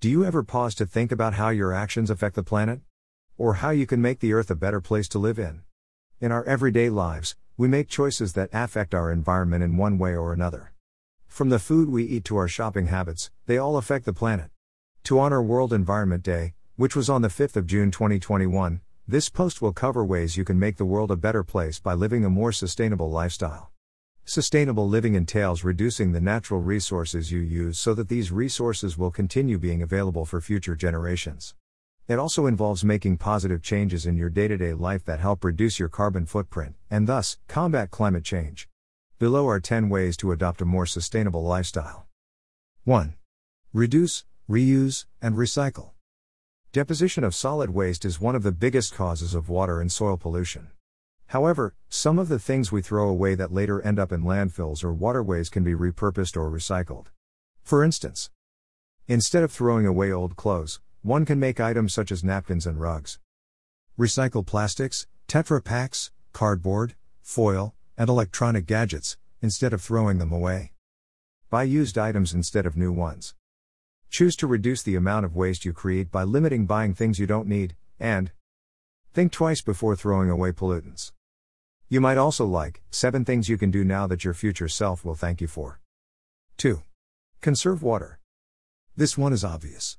Do you ever pause to think about how your actions affect the planet? Or how you can make the earth a better place to live in? In our everyday lives, we make choices that affect our environment in one way or another. From the food we eat to our shopping habits, they all affect the planet. To honor World Environment Day, which was on the 5th of June 2021, this post will cover ways you can make the world a better place by living a more sustainable lifestyle. Sustainable living entails reducing the natural resources you use so that these resources will continue being available for future generations. It also involves making positive changes in your day to day life that help reduce your carbon footprint, and thus, combat climate change. Below are 10 ways to adopt a more sustainable lifestyle. 1. Reduce, reuse, and recycle. Deposition of solid waste is one of the biggest causes of water and soil pollution. However, some of the things we throw away that later end up in landfills or waterways can be repurposed or recycled. For instance, instead of throwing away old clothes, one can make items such as napkins and rugs. Recycle plastics, Tetra Paks, cardboard, foil, and electronic gadgets, instead of throwing them away. Buy used items instead of new ones. Choose to reduce the amount of waste you create by limiting buying things you don't need, and think twice before throwing away pollutants. You might also like 7 things you can do now that your future self will thank you for. 2. Conserve water. This one is obvious.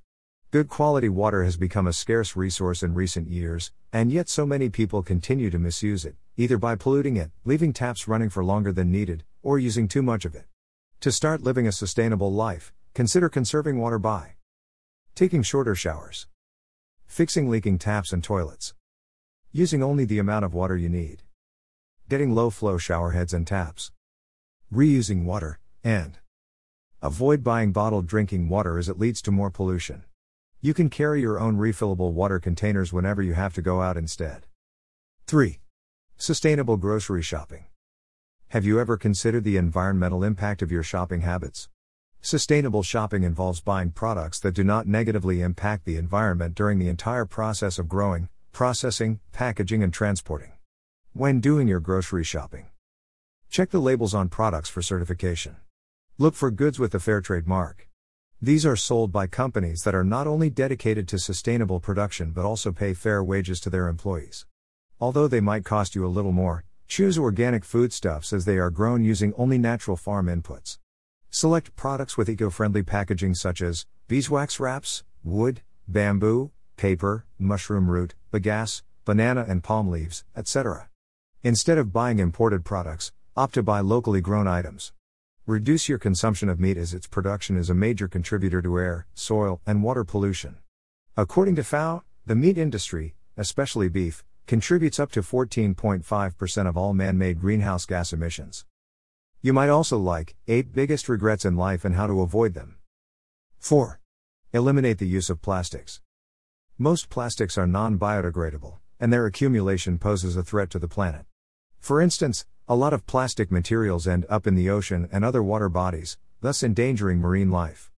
Good quality water has become a scarce resource in recent years, and yet so many people continue to misuse it, either by polluting it, leaving taps running for longer than needed, or using too much of it. To start living a sustainable life, consider conserving water by taking shorter showers, fixing leaking taps and toilets, using only the amount of water you need getting low flow showerheads and taps, reusing water, and avoid buying bottled drinking water as it leads to more pollution. You can carry your own refillable water containers whenever you have to go out instead. 3. Sustainable grocery shopping. Have you ever considered the environmental impact of your shopping habits? Sustainable shopping involves buying products that do not negatively impact the environment during the entire process of growing, processing, packaging, and transporting. When doing your grocery shopping, check the labels on products for certification. Look for goods with the fair trade mark. These are sold by companies that are not only dedicated to sustainable production but also pay fair wages to their employees. Although they might cost you a little more, choose organic foodstuffs as they are grown using only natural farm inputs. Select products with eco friendly packaging such as beeswax wraps, wood, bamboo, paper, mushroom root, bagasse, banana and palm leaves, etc. Instead of buying imported products, opt to buy locally grown items. Reduce your consumption of meat as its production is a major contributor to air, soil, and water pollution. According to FAO, the meat industry, especially beef, contributes up to 14.5% of all man made greenhouse gas emissions. You might also like 8 biggest regrets in life and how to avoid them. 4. Eliminate the use of plastics. Most plastics are non biodegradable, and their accumulation poses a threat to the planet. For instance, a lot of plastic materials end up in the ocean and other water bodies, thus endangering marine life.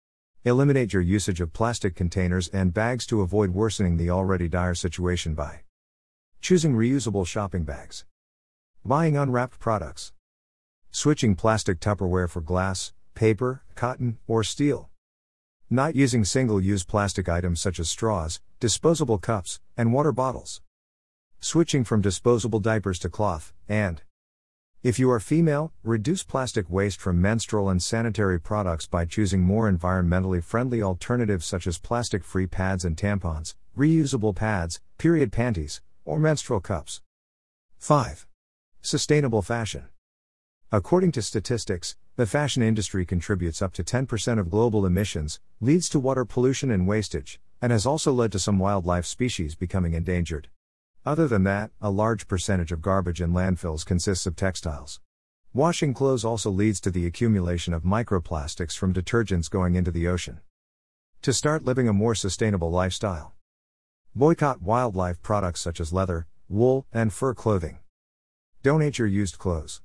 Eliminate your usage of plastic containers and bags to avoid worsening the already dire situation by choosing reusable shopping bags, buying unwrapped products, switching plastic Tupperware for glass, paper, cotton, or steel, not using single use plastic items such as straws, disposable cups, and water bottles switching from disposable diapers to cloth, and if you are female, reduce plastic waste from menstrual and sanitary products by choosing more environmentally friendly alternatives such as plastic free pads and tampons, reusable pads, period panties, or menstrual cups. 5. Sustainable fashion. According to statistics, the fashion industry contributes up to 10% of global emissions, leads to water pollution and wastage, and has also led to some wildlife species becoming endangered. Other than that, a large percentage of garbage in landfills consists of textiles. Washing clothes also leads to the accumulation of microplastics from detergents going into the ocean. To start living a more sustainable lifestyle, boycott wildlife products such as leather, wool, and fur clothing. Donate your used clothes.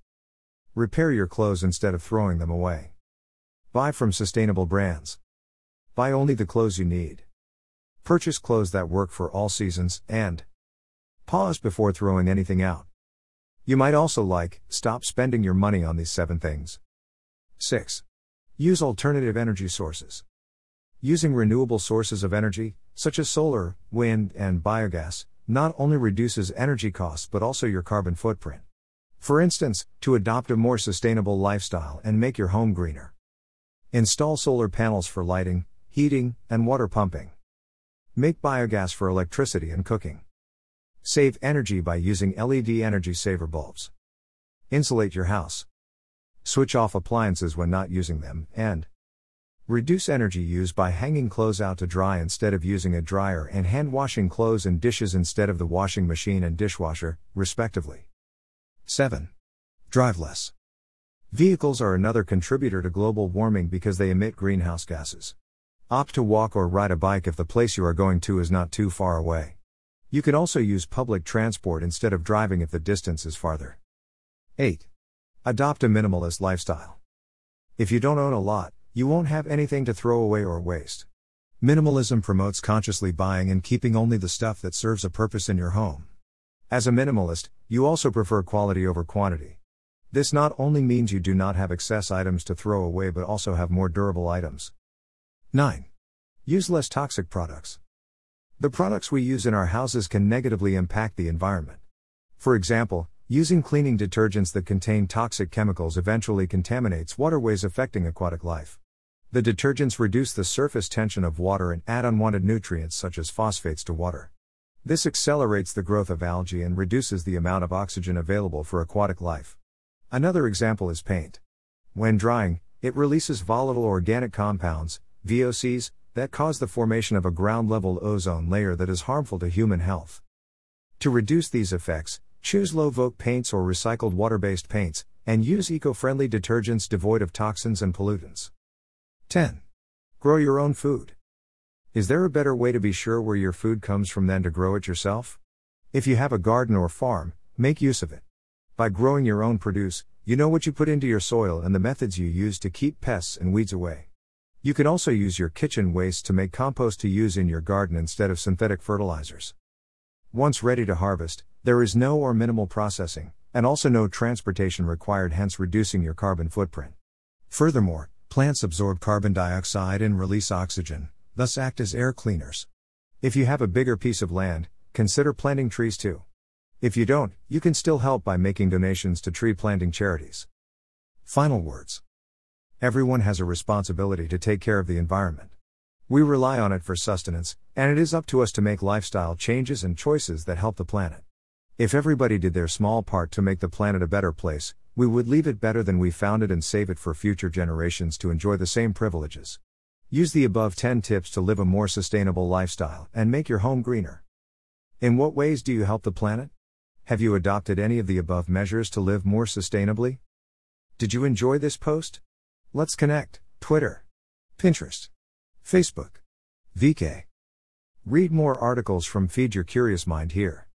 Repair your clothes instead of throwing them away. Buy from sustainable brands. Buy only the clothes you need. Purchase clothes that work for all seasons, and Pause before throwing anything out. You might also like, stop spending your money on these seven things. 6. Use alternative energy sources. Using renewable sources of energy, such as solar, wind, and biogas, not only reduces energy costs but also your carbon footprint. For instance, to adopt a more sustainable lifestyle and make your home greener. Install solar panels for lighting, heating, and water pumping. Make biogas for electricity and cooking. Save energy by using LED energy saver bulbs. Insulate your house. Switch off appliances when not using them, and Reduce energy use by hanging clothes out to dry instead of using a dryer and hand washing clothes and dishes instead of the washing machine and dishwasher, respectively. 7. Drive less. Vehicles are another contributor to global warming because they emit greenhouse gases. Opt to walk or ride a bike if the place you are going to is not too far away. You can also use public transport instead of driving if the distance is farther. 8. Adopt a minimalist lifestyle. If you don't own a lot, you won't have anything to throw away or waste. Minimalism promotes consciously buying and keeping only the stuff that serves a purpose in your home. As a minimalist, you also prefer quality over quantity. This not only means you do not have excess items to throw away but also have more durable items. 9. Use less toxic products. The products we use in our houses can negatively impact the environment. For example, using cleaning detergents that contain toxic chemicals eventually contaminates waterways affecting aquatic life. The detergents reduce the surface tension of water and add unwanted nutrients such as phosphates to water. This accelerates the growth of algae and reduces the amount of oxygen available for aquatic life. Another example is paint. When drying, it releases volatile organic compounds, VOCs, that cause the formation of a ground level ozone layer that is harmful to human health. To reduce these effects, choose low VOC paints or recycled water based paints, and use eco friendly detergents devoid of toxins and pollutants. 10. Grow your own food. Is there a better way to be sure where your food comes from than to grow it yourself? If you have a garden or farm, make use of it. By growing your own produce, you know what you put into your soil and the methods you use to keep pests and weeds away. You can also use your kitchen waste to make compost to use in your garden instead of synthetic fertilizers. Once ready to harvest, there is no or minimal processing, and also no transportation required, hence reducing your carbon footprint. Furthermore, Plants absorb carbon dioxide and release oxygen, thus act as air cleaners. If you have a bigger piece of land, consider planting trees too. If you don't, you can still help by making donations to tree planting charities. Final words Everyone has a responsibility to take care of the environment. We rely on it for sustenance, and it is up to us to make lifestyle changes and choices that help the planet. If everybody did their small part to make the planet a better place, we would leave it better than we found it and save it for future generations to enjoy the same privileges. Use the above 10 tips to live a more sustainable lifestyle and make your home greener. In what ways do you help the planet? Have you adopted any of the above measures to live more sustainably? Did you enjoy this post? Let's connect. Twitter, Pinterest, Facebook, VK. Read more articles from Feed Your Curious Mind here.